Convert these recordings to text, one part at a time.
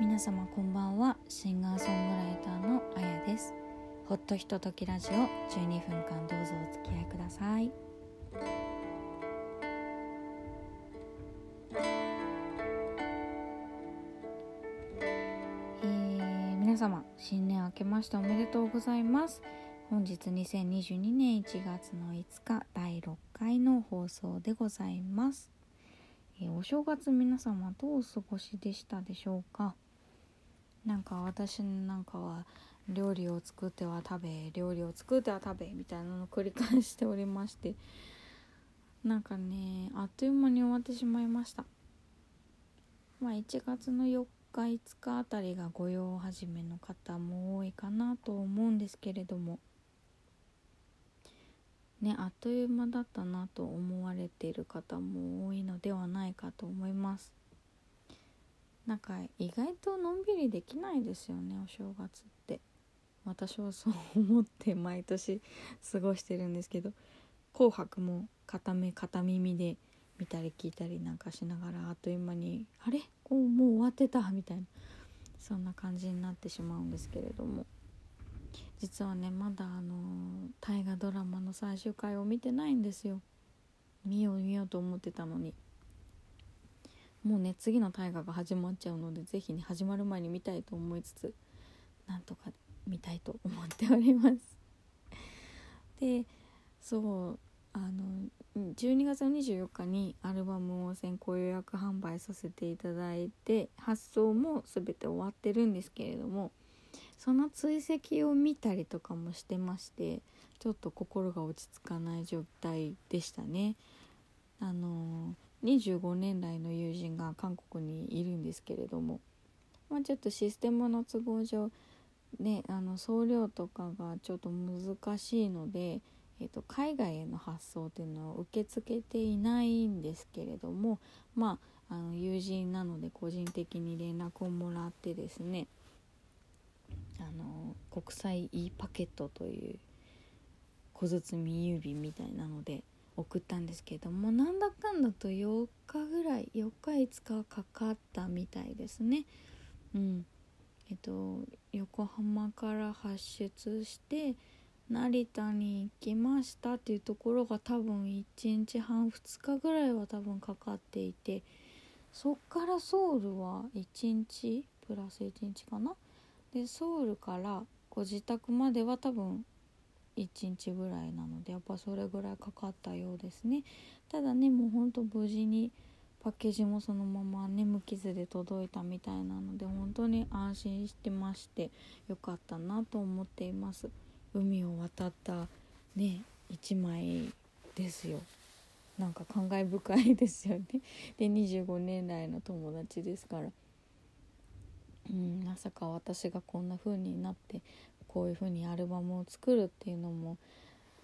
皆様こんばんは。シンガーソングライターのあやです。ほっとひとときラジオ。12分間どうぞお付き合いください。えー、皆様新年明けましておめでとうございます。本日2022年1月の5日第6回の放送でございます。えー、お正月皆様どうお過ごしでしたでしょうか？なんか私なんかは料理を作っては食べ料理を作っては食べみたいなのを繰り返しておりましてなんかねあっという間に終わってしまいました。まあ1月の4日5日あたりが御用始めの方も多いかなと思うんですけれども。ねあっという間だったなと思われている方も多いのではないかと思います。なんか意外とのんびりできないですよねお正月って。私はそう思って毎年過ごしてるんですけど「紅白」も片目片耳で見たり聞いたりなんかしながらあっという間に「あれ？こうもう終わってた」みたいなそんな感じになってしまうんですけれども。実はねまだあの大河ドラマの最終回を見てないんですよ。見よう見ようと思ってたのに。もうね次の大河が始まっちゃうので是非ね始まる前に見たいと思いつつなんとか見たいと思っております でそうあの12月24日にアルバムを先行予約販売させていただいて発送も全て終わってるんですけれどもその追跡を見たりとかもしてましてちょっと心が落ち着かない状態でしたね。あの25年来の友人が韓国にいるんですけれども、まあ、ちょっとシステムの都合上ねあの送料とかがちょっと難しいので、えーと、海外への発送っていうのを受け付けていないんですけれどもまああの友人なので個人的に連絡をもらってですねあの国際 e パケットという小包郵便みたいなので送ったんですけどもなんだかんだと4日ぐらい4日5日かかったみたいですね。うんえっと横浜から発出して成田に行きましたっていうところが多分1日半2日ぐらいは多分かかっていてそっからソウルは1日プラス1日かな？でソウルからご自宅までは多分1日ぐらいなのでやっぱそれぐらいかかったようですね。ただねもうほんと無事にパッケージもそのままね無傷で届いたみたいなので本当に安心してましてよかったなと思っています。海を渡ったね一枚ですよ。なんか感慨深いですよね。で25年来の友達ですから。うんまさか私がこんな風になってこういう風にアルバムを作るっていうのも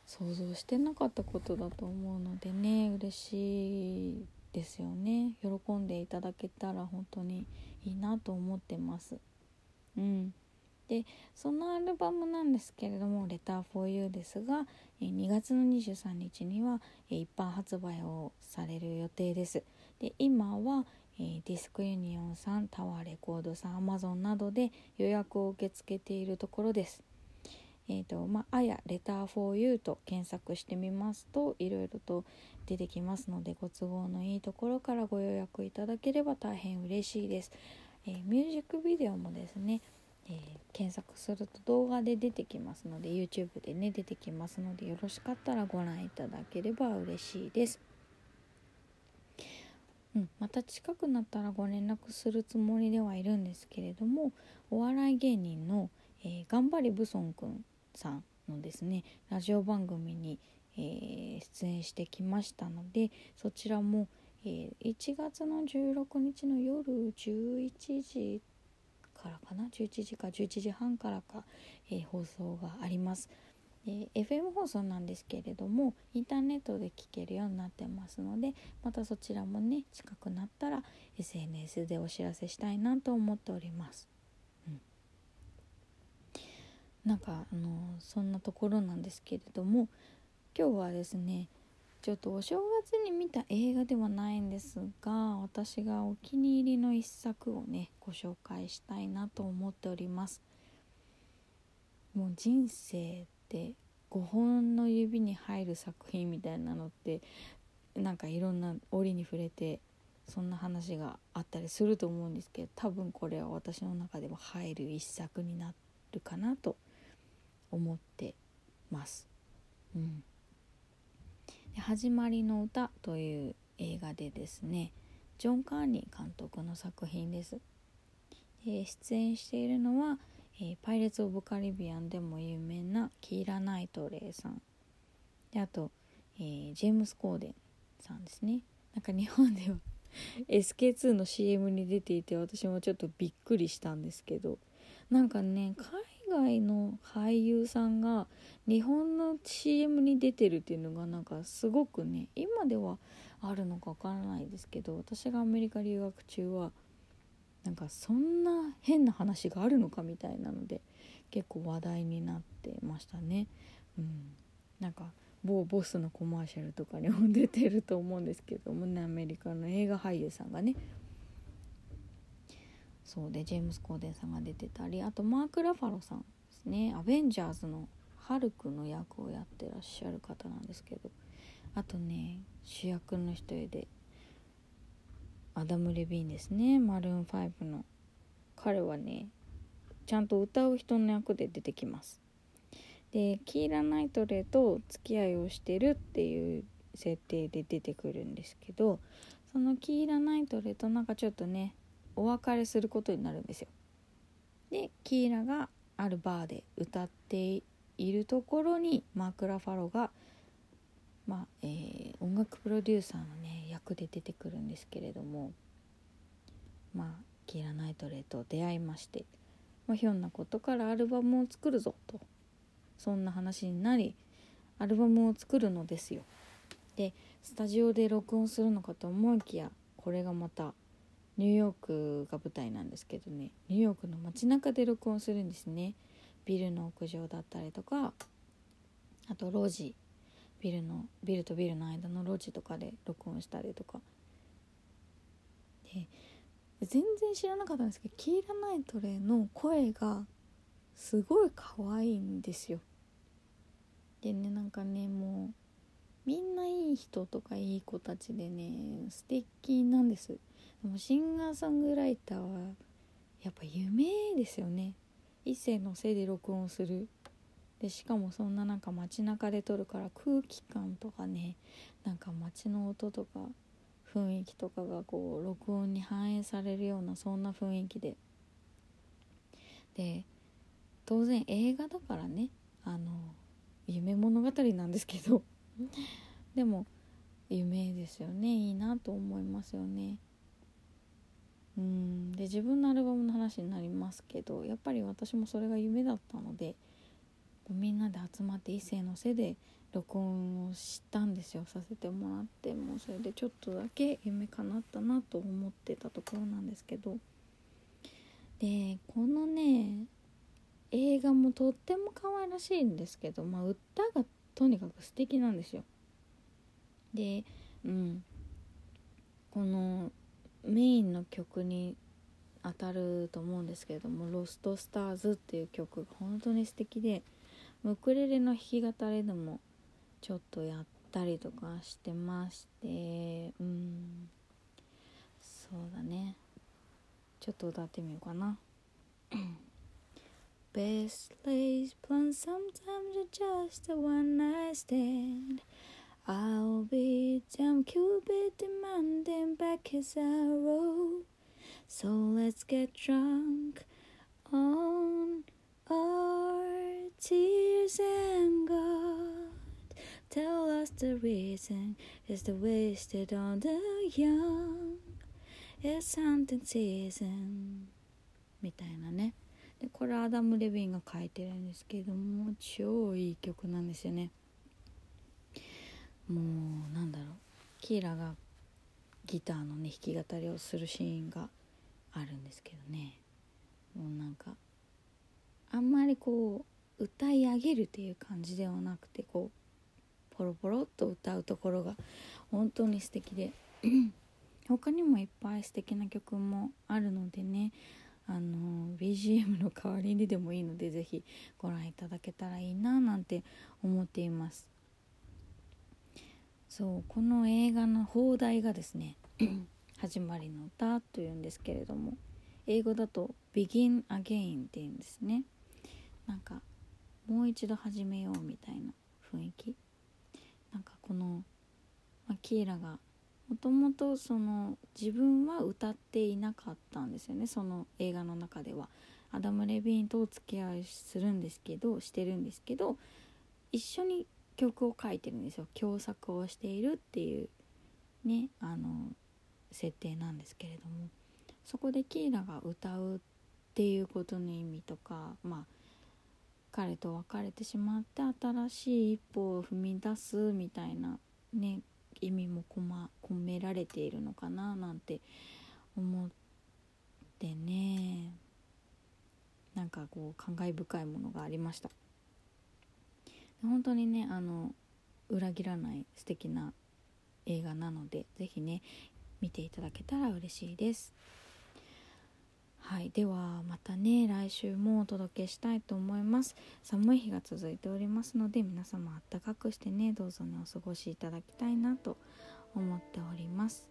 想像してなかったことだと思うのでね嬉しいですよね。喜んでいただけたら本当にいいなと思ってます。うん。でそのアルバムなんですけれども「レター for You」ですが2月の23日には一般発売をされる予定です。で今はえディスクユニオンさんタワーレコードさんアマゾンなどで予約を受け付けているところです。えーとまあ、あやレター for you と検索してみますといろいろと出てきますのでご都合のいいところからご予約いただければ大変嬉しいです。えー、ミュージックビデオもですね、えー、検索すると動画で出てきますので YouTube でね出てきますのでよろしかったらご覧いただければ嬉しいです。うん、また近くなったらご連絡するつもりではいるんですけれどもお笑い芸人の、えー、頑張りブソンくんさんのですねラジオ番組に、えー、出演してきましたのでそちらも、えー、1月の16日の夜11時からかな？11時か11時半からか、え放送があります。えー、FM 放送なんですけれどもインターネットで聞けるようになってますのでまたそちらもね近くなったら SNS でお知らせしたいなと思っております。うん、なんかあのそんなところなんですけれども今日はですねちょっとお正月に見た映画ではないんですが私がお気に入りの一作をねご紹介したいなと思っておりますもう人生って5本の指に入る作品みたいなのってなんかいろんな折に触れてそんな話があったりすると思うんですけど多分これは私の中でも入る一作になるかなと思ってます。うん、で始まりの歌という映画でですねジョン・カーニー監督の作品です。で出演しているのは、えー、パイレーツ・オブ・カリビアンでも有名なキーラ・ナイトレイさん。であと、えー、ジェームス・コーデンさんですね。なんか日本では SK2 の CM に出ていて私もちょっとびっくりしたんですけど。なんかね海外の俳優さんが日本の CM に出てるっていうのがなんかすごくね今ではあるのかわからないですけど私がアメリカ留学中はなんかそんな変な話があるのかみたいなので結構話題になってましたね。うん、なんか某ボスのコマーシャルとかにも出てると思うんですけどもねアメリカの映画俳優さんがね。そうでジェームス・コーデンさんが出てたりあとマーク・ラファロさんですね。アベンジャーズのハルクの役をやってらっしゃる方なんですけど。あとね主役の一人でアダム・レビーンですね。マルーン5の。彼はねちゃんと歌う人の役で出てきます。でキーラ・ナイトレと付き合いをしてるっていう設定で出てくるんですけどそのキーラ・ナイトレとなんかちょっとねお別れすることになるんですよ。でキーラがあるバーで歌っているところにマク・ラファロが、まあえー、音楽プロデューサーのね役で出てくるんですけれどもまあキーラ・ナイトレイと出会いまして、まあ、ひょんなことからアルバムを作るぞとそんな話になりアルバムを作るのですよ。でスタジオで録音するのかと思いきやこれがまたニューヨークが舞台なんですけどね。ニューヨークの街中で録音するんですね。ビルの屋上だったりとかあと路地ビルのビルとビルの間の路地とかで録音したりとか。で全然知らなかったんですけどキーラ・ナイトレの声がすごい可愛いんですよ。でねなんかねもうみんないい人とかいい子たちでね素敵なんです。でもシンガーソングライターはやっぱ夢ですよね。一世のせいで録音する。でしかもそんななんか街中で撮るから空気感とかねなんか街の音とか雰囲気とかがこう録音に反映されるようなそんな雰囲気で。で当然映画だからねあの夢物語なんですけど。でも夢ですよね。いいなと思いますよね。うん。で自分のアルバムの話になりますけどやっぱり私もそれが夢だったのでみんなで集まって異性の背で録音をしたんですよさせてもらってもうそれでちょっとだけ夢叶ったなと思ってたところなんですけどでこのね映画もとっても可愛らしいんですけど、まあ、歌がとにかく素敵なんですよ。で、うん、このメインの曲に当たると思うんですけれども「ロストスターズ」っていう曲が本当に素敵でウクレレの弾き語りでもちょっとやったりとかしてましてうんそうだねちょっと歌ってみようかな。Best lays plan sometimes are just a one night stand. I'll be damn Cupid demanding back his arrow. So let's get drunk on our tears reason, God. Tell us the reason is the wasted on the young. It's hunting season. みたいなね。でこれアダム・レビンが書いてるんですけども超いい曲なんですよねもうなんだろうキーラがギターのね弾き語りをするシーンがあるんですけどねもうなんかあんまりこう歌い上げるっていう感じではなくてこうポロポロっと歌うところが本当に素敵で 他にもいっぱい素敵な曲もあるのでねあの BGM の代わりにでもいいので是非ご覧いただけたらいいななんて思っています。そうこの映画の放題がですね「始まりの歌」というんですけれども英語だと「Begin Again」っていうんですね。なんかもう一度始めようみたいな雰囲気？なんかこの、まあ、キーラがもともとその自分は歌っていなかったんですよねその映画の中では。アダム・レビーンとお付き合いするんですけどしてるんですけど一緒に曲を書いてるんですよ。共作をしているっていうねあの設定なんですけれども。そこでキーラが歌うっていうことの意味とかまあ彼と別れてしまって新しい一歩を踏み出すみたいなね意味も込,、ま、込められているのかななんて思ってね。なんかこう感慨深いものがありました。本当にねあの裏切らない素敵な映画なので是非ね見ていただけたら嬉しいです。はいではまたね来週もお届けしたいと思います。寒い日が続いておりますので皆様あったかくしてねどうぞねお過ごしいただきたいなと思っております。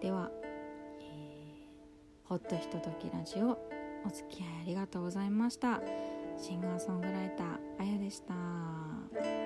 では、えー、ほっとひとときラジオお付き合いありがとうございました。シンガーソングライターあやでした。